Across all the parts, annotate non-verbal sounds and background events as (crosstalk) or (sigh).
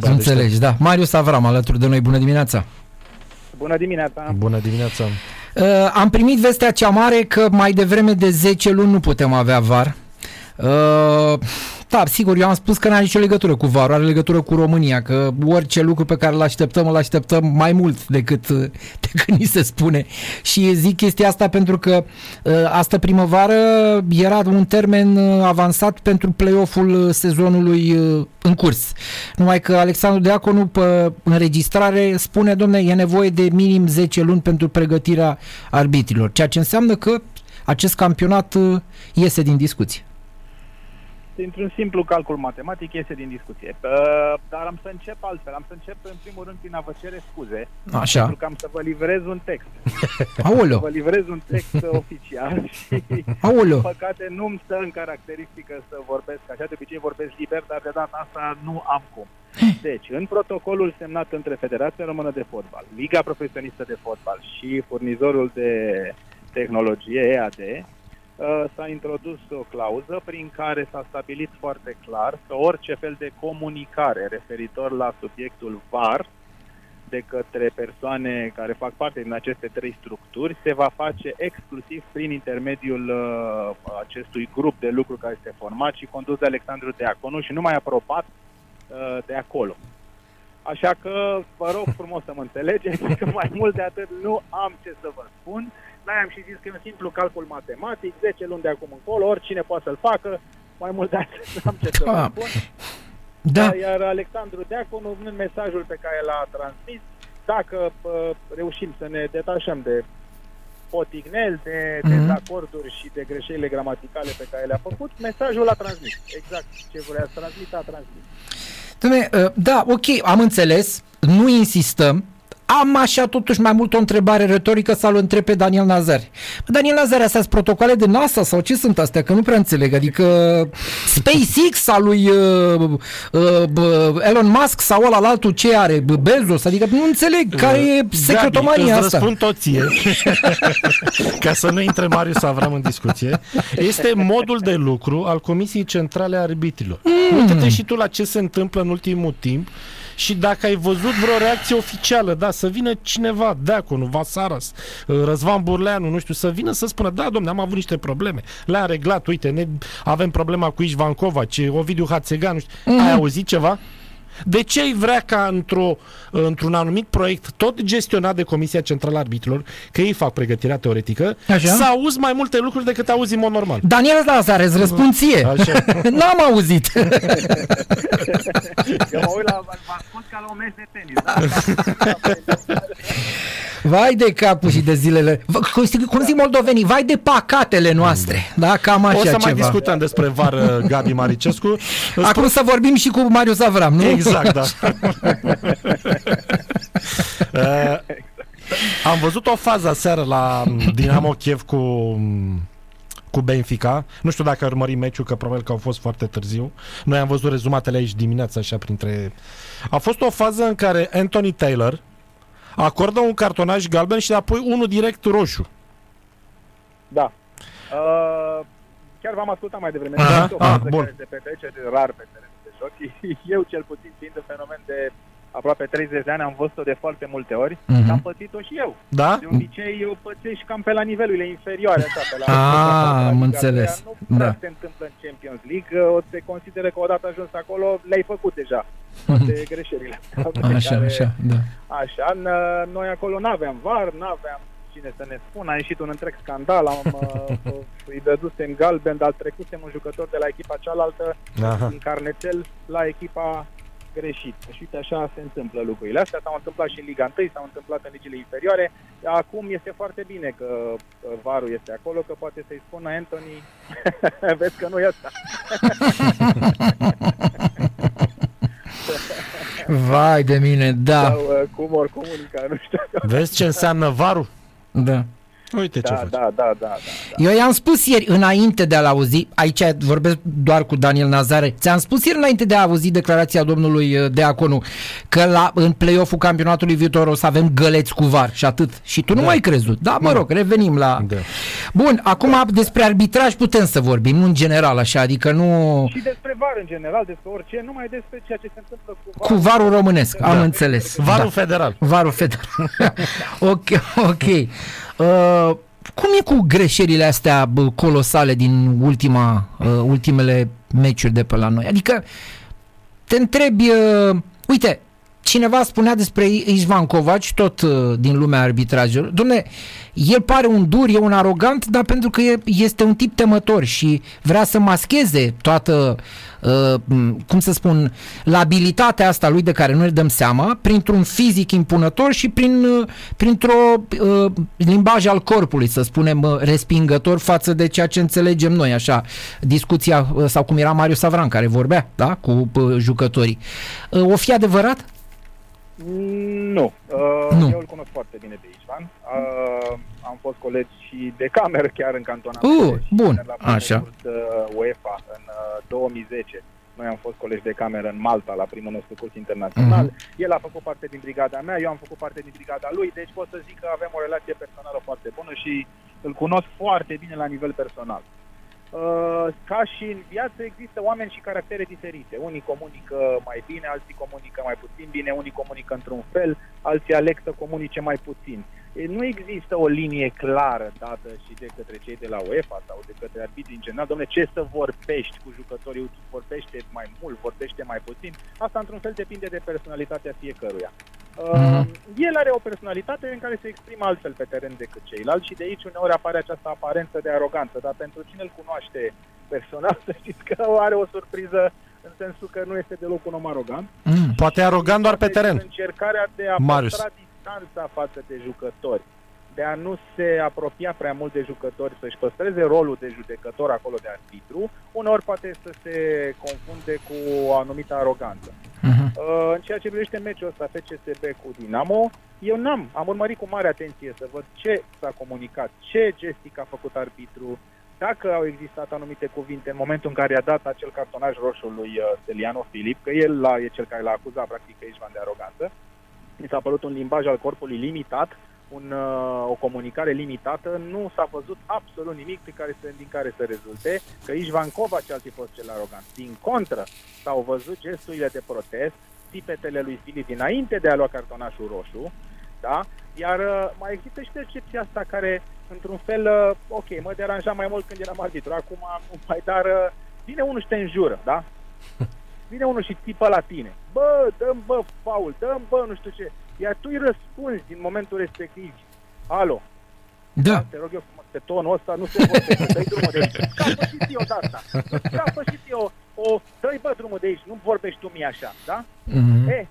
Înțelegi, da. Marius Avram alături de noi, bună dimineața! Bună dimineața! Bună dimineața! Uh, am primit vestea cea mare că mai devreme de 10 luni nu putem avea VAR. Uh, da, sigur, eu am spus că nu are nicio legătură cu VAR, are legătură cu România, că orice lucru pe care îl așteptăm, îl așteptăm mai mult decât, (laughs) decât ni se spune. Și zic chestia asta pentru că uh, asta primăvară era un termen uh, avansat pentru play-off-ul sezonului uh, în curs. Numai că Alexandru Deaconu pe înregistrare spune, domne, e nevoie de minim 10 luni pentru pregătirea arbitrilor, ceea ce înseamnă că acest campionat iese din discuție dintr-un simplu calcul matematic iese din discuție. Uh, dar am să încep altfel. Am să încep în primul rând prin a vă cere scuze. Așa. Pentru că am să vă livrez un text. (laughs) Aoleo. vă livrez un text (laughs) oficial și Aoleo. păcate nu-mi stă în caracteristică să vorbesc așa. De obicei vorbesc liber, dar de data asta nu am cum. Deci, în protocolul semnat între Federația Română de Fotbal, Liga Profesionistă de Fotbal și furnizorul de tehnologie EAD, Uh, s-a introdus o clauză prin care s-a stabilit foarte clar că orice fel de comunicare referitor la subiectul VAR de către persoane care fac parte din aceste trei structuri se va face exclusiv prin intermediul uh, acestui grup de lucru care este format și condus de Alexandru Deaconu și nu mai aprobat uh, de acolo. Așa că vă rog frumos să mă înțelegeți (laughs) că mai mult de atât nu am ce să vă spun. Noi am și zis că e un simplu calcul matematic, 10 luni de acum încolo, oricine poate să-l facă, mai mult de atât nu am ce să vă Ah. spun. Da. Iar Alexandru Deaconu, în mesajul pe care l-a transmis, dacă uh, reușim să ne detașăm de potignel, de Mhm. dezacorduri și de greșelile gramaticale pe care le-a făcut, mesajul a transmis. Exact ce vrea să transmită, a transmis. Dom'le, uh, da, ok, am înțeles, nu insistăm, am așa totuși mai mult o întrebare retorică să-l întreb pe Daniel Nazari. Bă, Daniel Nazari, astea sunt protocole de NASA sau ce sunt astea? Că nu prea înțeleg. Adică SpaceX sau lui uh, uh, bă, Elon Musk sau ăla altul ce are? Bă, Bezos? Adică nu înțeleg care e secretomania Gabi, îți asta. răspund tot ție, (laughs) ca să nu intre Marius Avram în discuție. Este modul de lucru al Comisiei Centrale a Arbitrilor. Mm. Uite-te și tu la ce se întâmplă în ultimul timp și dacă ai văzut vreo reacție oficială, da, să vină cineva, Deaconu, Vasaras, Răzvan Burleanu, nu știu, să vină să spună, da, domne, am avut niște probleme, le-a reglat, uite, ne, avem problema cu Ișvan Kovac, Ovidiu Hațegan, nu știu, mm. ai auzit ceva? De ce ai vrea ca într-o, într-un anumit proiect, tot gestionat de Comisia Centrală a Arbitrilor, că ei fac pregătirea teoretică, Așa. să auzi mai multe lucruri decât auzi în mod normal? Daniel Nazare, îți răspund ție. Așa. (laughs) N-am auzit. (laughs) Eu mă uit la, vă ascult ca la un meci de tenis. Da? (laughs) Vai de capul și de zilele. V- Cum zic, cum zic moldovenii, vai de pacatele noastre. Da, cam așa O să ceva. mai discutăm despre vară, Gabi Maricescu. Îți (laughs) Acum să vorbim și cu Marius Avram, nu? Exact, da. (laughs) uh, am văzut o fază aseară la Dinamo Kiev cu cu Benfica. Nu știu dacă ai urmărit meciul, că probabil că au fost foarte târziu. Noi am văzut rezumatele aici dimineața, așa, printre... A fost o fază în care Anthony Taylor acordă un cartonaj galben și apoi unul direct roșu. Da. Uh, chiar v-am ascultat mai devreme. Aha, Este o ah, fază bun. care se petrece de rar pe terenul de joc. Eu, cel puțin, fiind un fenomen de aproape 30 de ani, am văzut-o de foarte multe ori. Mhm. Am pățit-o și eu. Da? De obicei, eu pățești cam pe la nivelurile inferioare, așa, pe la... Ah, pe la am Liga înțeles. a treia. Nu prea Da. se întâmplă în Champions League. O se consideră că odată ajuns acolo, le-ai făcut deja toate (laughs) greșelile. pe Așa, care- așa, da. Așa, n- noi acolo n-aveam VAR, n-aveam cine să ne spună, a ieșit un întreg scandal, am, uh, (laughs) îi dădusem galben, dar trecusem un jucător de la echipa cealaltă Aha. în carnețel la echipa greșit. Și uite, așa se întâmplă lucrurile astea. S-au întâmplat și în Liga 1, s-au întâmplat în ligile inferioare. Acum este foarte bine că uh, varul este acolo, că poate să-i spună Anthony, (laughs) vezi că nu e asta. Vai de mine, da, Sau uh, cum ori comunica, nu știu. Vezi ce înseamnă varul? da. Uite ce Da, faci. da, da, da, da, da. Eu i-am spus ieri, înainte de a-l auzi, aici vorbesc doar cu Daniel Nazare, ți-am spus ieri înainte de a auzi declarația domnului uh, Deaconu că la, în play-off-ul campionatului viitor o să avem găleți cu var și atât. Și tu nu Da. mai ai crezut. Da, mă rog, revenim la... Da. Bun, acum despre arbitraj putem să vorbim, nu în general așa, adică nu Și despre var în general, despre orice, numai despre ceea ce se întâmplă cu var. cu varul românesc, am Da. înțeles. Varul Da. federal. (laughs) Varul federal. (laughs) ok, ok. Uh, cum e cu greșelile astea bă, colosale din ultima, uh, ultimele meciuri de pe la noi? Adică te întrebi, uh, uite, cineva spunea despre Ișvan Covaci, tot uh, din lumea arbitrajelor, domne, el pare un dur, e un arogant, dar pentru că e, este un tip temător și vrea să mascheze toată, uh, m, cum să spun, labilitatea asta lui de care nu ne dăm seama, printr-un fizic impunător și prin, uh, printr-o uh, limbaj al corpului, să spunem, uh, respingător față de ceea ce înțelegem noi, așa, discuția, uh, sau cum era Marius Savran, care vorbea, da, cu uh, jucătorii. Uh, o fi adevărat? Nu. Uh, Nu. Eu îl cunosc foarte bine pe Ișvan. Uh, am fost colegi și de cameră chiar în cantonament. Uh, bun, La așa. curs, uh, UEFA în uh, 2010. Noi am fost colegi de cameră în Malta la primul nostru curs internațional. Mhm. El a făcut parte din brigada mea, eu am făcut parte din brigada lui, deci pot să zic că avem o relație personală foarte bună și îl cunosc foarte bine la nivel personal. Uh, ca și în viață există oameni și caractere diferite. Unii comunică mai bine, alții comunică mai puțin bine, unii comunică într-un fel, alții aleg să comunice mai puțin. E, Nu există o linie clară dată și de către cei de la UEFA sau de către arbitrii în general, domnule, ce să vorbești cu jucătorii, vorbește mai mult, vorbește mai puțin. Asta într-un fel depinde de personalitatea fiecăruia. Uh, Mhm. el are o personalitate în care se exprimă altfel pe teren decât ceilalți și de aici uneori apare această aparență de aroganță, dar pentru cine îl cunoaște personal, (laughs) să știți că are o surpriză în sensul că nu este deloc un om arogant. Mm. Poate arogant doar pe Deci, teren. Încercarea de a Marius. păstra distanța față de jucători, de a nu se apropia prea mult de jucători, să-și păstreze rolul de judecător acolo de arbitru, uneori poate să se confunde cu o anumită aroganță. Mhm. Uh, în ceea ce privește meciul ăsta FCSB cu Dinamo, eu n-am, am urmărit cu mare atenție să văd ce s-a comunicat, ce gestic a făcut arbitru, dacă au existat anumite cuvinte în momentul în care i-a dat acel cartonaj roșu lui uh, Steliano Filip, că el la, e cel care l-a acuzat practic pe Ișvan de aroganță, mi s-a părut un limbaj al corpului limitat, un, uh, o comunicare limitată, nu s-a văzut absolut nimic pe care să, din care să rezulte că Ișvan Covaci ar fi fost cel arogant. Din contră, s-au văzut gesturile de protest, tipetele lui Filip dinainte de a lua cartonașul roșu, da? Iar uh, mai există și percepția asta care, într-un fel, uh, ok, mă deranja mai mult când eram arbitru, acum nu mai, dar uh, vine unul și te înjură, da? (laughs) Vine unul și tipă la tine. Bă, dăm bă faul, dăm bă nu știu ce. Iar tu îi răspunzi din momentul respectiv. Alo, Da. te rog eu frumos, pe tonul ăsta nu se vorbește, (laughs) dă-i drumul de aici. Scapă și ție o dată. Scapă și ție o, o dă-i bă drumul de aici, nu vorbești tu mie așa, da? Mhm. E,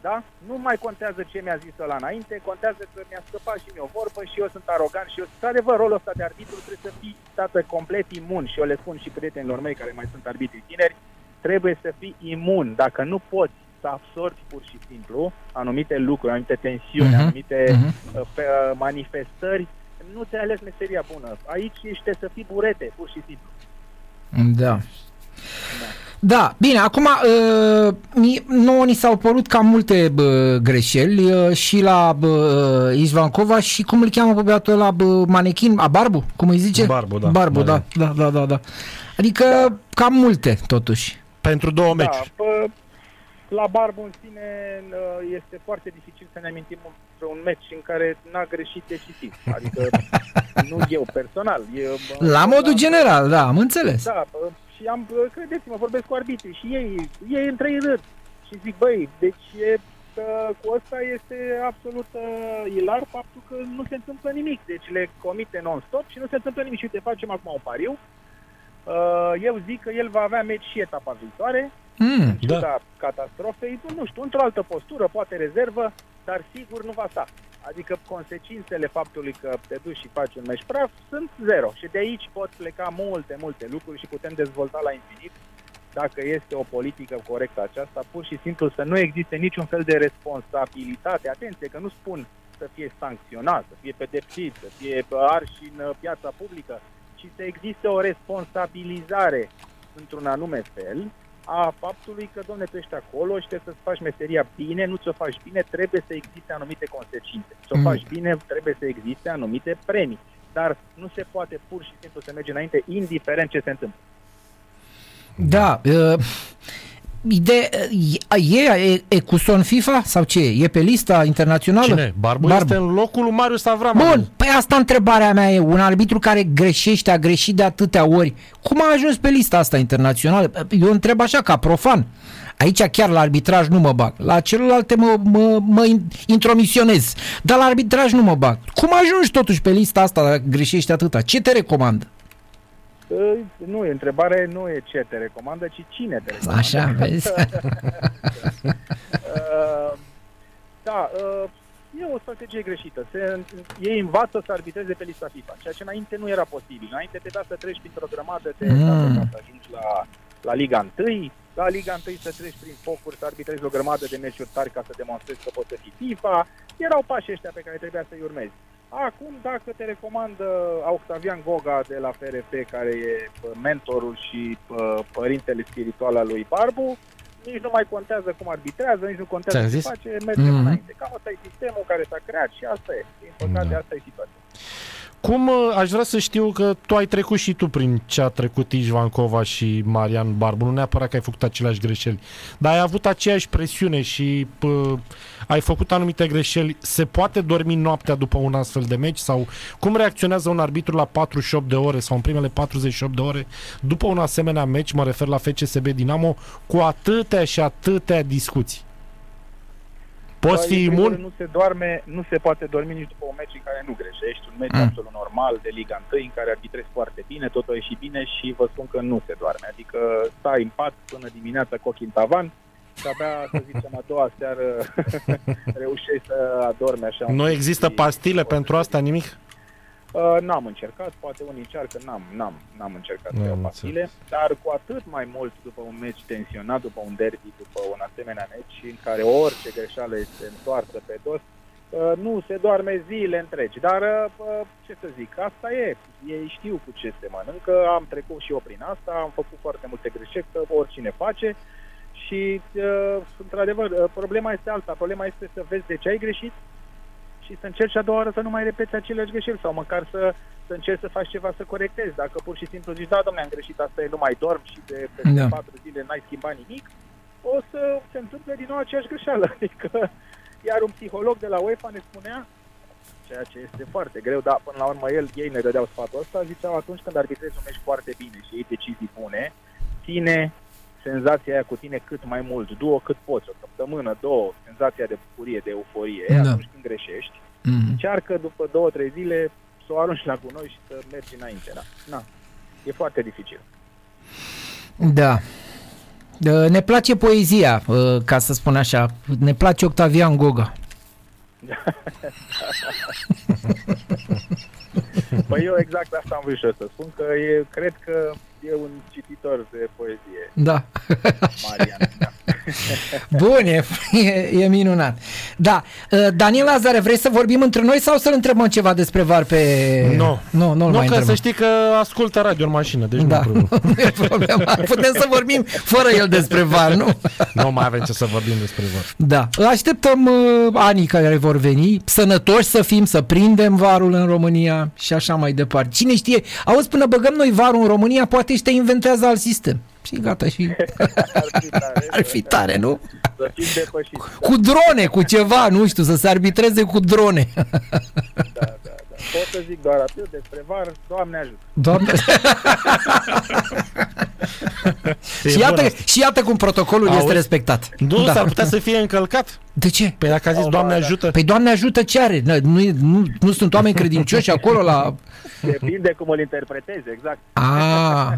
da? Nu mai contează ce mi-a zis ăla înainte, contează că mi-a scăpat și mie o vorbă și eu sunt arogant și eu, într-adevăr, rolul ăsta de arbitru trebuie să fii dată complet imun și eu le spun și prietenilor mei care mai sunt arbitri tineri, trebuie să fii imun. Dacă nu poți să absorbi pur și simplu anumite lucruri, anumite tensiuni, Mhm, anumite mhm. uh, pe, uh, manifestări, nu ți-ai ales meseria bună. Aici ești să fii burete, pur și simplu. Da. Da, bine, acum uh, mi- nouă ni s-au părut cam multe bă, greșeli uh, și la bă, Izvancova și cum îl cheamă pe băiatul ăla, bă, manechin, a Barbu, cum îi zice? Barbu, da. Barbu, da, Marian. da, da, da, da. Adică cam multe, totuși. Pentru două Da, meciuri. pă, la Barbu în sine uh, este foarte dificil să ne amintim un meci în care n-a greșit decisiv. Adică (laughs) nu eu personal. Eu, La modul general, da, am înțeles. Da, bă, și am, bă, credeți-mă, vorbesc cu arbitrii și ei, ei între ei râd. Și zic, băi, deci e, uh, cu asta este absolut uh, ilar faptul că nu se întâmplă nimic. Deci le comite non-stop și nu se întâmplă nimic. Și uite, facem acum un pariu. Uh, eu zic că el va avea meci și etapa viitoare, Mm. în Da. ciuda catastrofei, nu, nu știu, într-o altă postură, poate rezervă, dar sigur nu va sta. Adică consecințele faptului că te duci și faci un meci praf sunt zero. Și de aici pot pleca multe, multe lucruri și putem dezvolta la infinit dacă este o politică corectă aceasta, pur și simplu să nu existe niciun fel de responsabilitate. Atenție, că nu spun să fie sancționat, să fie pedepsit, să fie ars în uh, piața publică, ci să existe o responsabilizare într-un anume fel a faptului că, domne, tu ești acolo și trebuie să-ți faci meseria bine, nu ți-o faci bine, trebuie să existe anumite consecințe. Ți-o Mm. faci bine, trebuie să existe anumite premii. Dar nu se poate pur și simplu să merge înainte, indiferent ce se întâmplă. Da. Uh, ide, e, e, e cu son FIFA sau ce e? E pe lista internațională? Cine? Barbu, Barbu. este în locul lui Marius Avram. Bun, păi asta întrebarea mea e, un arbitru care greșește, a greșit de atâtea ori, cum a ajuns pe lista asta internațională? Eu întreb așa, ca profan. Aici chiar la arbitraj nu mă bag. La celelalte mă, mă, mă in- intromisionez. Dar la arbitraj nu mă bag. Cum ajungi totuși pe lista asta dacă greșești atâta? Ce te recomandă? Uh, Nu, e întrebarea nu e ce te recomandă, ci cine te recomandă. Așa, (laughs) vezi? Uh, da, uh, e o strategie greșită. Se, ei învață să arbitreze pe lista FIFA, ceea ce înainte nu era posibil. Înainte trebuia să treci printr-o grămadă de Mm. etape ca să ajungi la, la Liga 1, la Liga 1 să treci prin focuri, să arbitrezi o grămadă de meciuri tari ca să demonstrezi că poți să fii FIFA. Erau pașii ăștia pe care trebuia să-i urmezi. Acum, dacă te recomandă Octavian Goga de la FRF, care e pă, mentorul și pă, părintele spiritual al lui Barbu, nici nu mai contează cum arbitrează, nici nu contează Ți-am ce zis? face, mergem Mhm. înainte. Cam asta e sistemul care s-a creat și asta e. Din păcate, Da. asta e situația. Cum uh, aș vrea să știu că tu ai trecut și tu prin ce a trecut Ișvancova și Marian Barbu, nu neapărat că ai făcut aceleași greșeli, dar ai avut aceeași presiune și pă, ai făcut anumite greșeli. Se poate dormi noaptea după un astfel de meci sau cum reacționează un arbitru la 48 de ore sau în primele 48 de ore după un asemenea meci, mă refer la FCSB Dinamo, cu atâtea și atâtea discuții? Poți Păi, fi în primul imun? rând, Nu se, doarme, nu se poate dormi nici după un meci în care nu greșești, un meci Mm. absolut normal de Liga 1 în care arbitrezi foarte bine, totul a ieșit bine și vă spun că nu se doarme. Adică stai în pat până dimineața cu ochii în tavan și abia, să zicem, a doua seară (laughs) reușești să adormi așa. un Nu pic există și- pastile pentru asta, nimic? Uh, n-am încercat, poate unii încearcă, n-am, n-am, n-am încercat să N-am iau pastile, dar cu atât mai mult după un meci tensionat, după un derby, după un asemenea meci în care orice greșeală este întoarsă pe dos, uh, nu se doarme zile întregi, dar uh, ce să zic, asta e, ei știu cu ce se mănâncă, am trecut și eu prin asta, am făcut foarte multe greșeli, că oricine face și, uh, într-adevăr, uh, problema este alta, problema este să vezi de ce ai greșit, și să încerci a doua oară să nu mai repeți aceleași greșeli sau măcar să, să încerci să faci ceva să corectezi. Dacă pur și simplu zici, da, domnule, am greșit, asta e, nu mai dorm și de peste Da. patru zile n-ai schimbat nimic, o să se întâmple din nou aceeași greșeală. (laughs) Adică, iar un psiholog de la UEFA ne spunea, ceea ce este foarte greu, dar până la urmă el, ei ne dădeau sfatul ăsta, ziceau atunci când arbitrezi un meci foarte bine și iei decizii bune, ține senzația aia cu tine cât mai mult, du-o cât poți, o săptămână, două, senzația de bucurie, de euforie, Da. atunci când greșești, Mhm. încearcă după două, trei zile să o arunci la gunoi și să mergi înainte. Da. Na. E foarte dificil. Da. Uh, Ne place poezia, uh, ca să spun așa. Ne place Octavian Goga. (laughs) Păi eu exact asta am vrut și eu să spun, că e, cred că e un cititor de poezie, Da. Marian. Da. Bun, e, e, e minunat. Da. Uh, Daniel Lazare, vrei să vorbim între noi sau să-l întrebăm ceva despre VAR pe... Nu. Nu, nu, Nu, mai că întrebăm. să știi că ascultă radio în mașină, deci Da, nu, (laughs) nu, nu e problema. Putem să vorbim fără el despre VAR, nu? nu mai avem ce să vorbim despre VAR. Da. Așteptăm uh, anii care vor veni, sănătoși să fim, să prindem varul în România și așa mai departe. Cine știe, auzi, până băgăm noi varul în România, poate și te inventează alt sistem. Și gata, și (laughs) Ar fi tare, (laughs) ar fi tare, nu? Să fim depășiți. Cu drone, cu ceva, nu știu, să se arbitreze cu drone. Da, da, da. Pot să zic doar atât despre var, Doamne ajută. Doamne. (laughs) E și, bun iată, asta. și iată cum protocolul Auzi? este respectat. Nu, da. s-ar putea să fie încălcat. De ce? Păi dacă a zis, Oh, Doamne ba, da. ajută, Păi Doamne ajută ce are? Nu, nu, nu, nu sunt oameni credincioși acolo la... Depinde cum îl interpretezi, exact. Ah,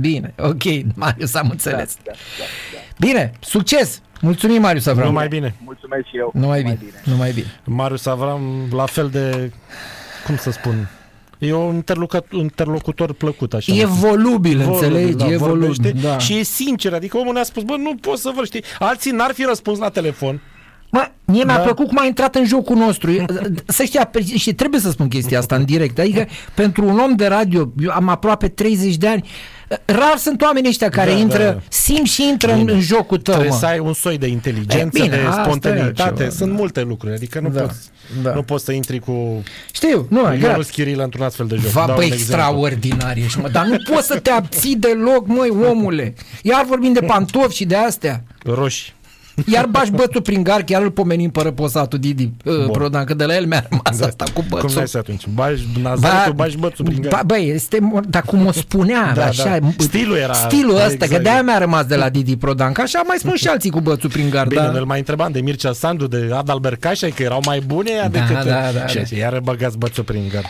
bine, ok, Marius, am înțeles. Da, da, da, da. Bine, succes! Mulțumim, Marius Avram. numai bine. Mulțumesc și eu. Numai bine, numai bine. Marius Avram, la fel de, cum să spun, e un interlocutor, interlocutor plăcut, așa. E volubil, Volubil, înțelegi? da, e vorbește volubil, da. Și e sincer, adică omul ne-a spus, bă, nu pot să vă știi. Alții n-ar fi răspuns la telefon. Mă, mie mi-a Da. plăcut cum a intrat în jocul nostru. Să știa, și trebuie să spun chestia asta în direct. Adică, pentru un om de radio, eu am aproape 30 de ani, rar sunt oamenii ăștia care Da, intră, da. simt și intră în, Bine. în jocul tău, Trebuie mă. să ai un soi de inteligență, E, bine, de asta e spontaneitate. altceva, Sunt da. multe lucruri. Adică nu, Da, poți, da. nu poți să intri cu Știu, nu, e grav. Ionus Chirilă într-un astfel de joc. Va, Dau bă, un exemplu. extraordinar ești, mă, dar nu poți să te abții deloc, măi, omule. Iar vorbim de pantofi și de astea. Roșii. Iar bași bățul prin gar, chiar îl pomenim pe răposatul Didi uh, Prodan, că de la el mi-a rămas asta cu Cum bățul. ai atunci? Bași Nazaretul, bași bățul prin ba, gard. băi, este, mo- dar cum o spunea, (laughs) Da, așa, da. Stilul era- Stilul ăsta, exact. că de-aia mi-a rămas de la Didi Prodan, că așa mai spun și alții cu bățul prin gar, Bine, da? îl mai întrebam de Mircea Sandu, de Adalbert Cașai, că erau mai bune ea Da, decât... da, da, și da. iară băgați bățul prin gard.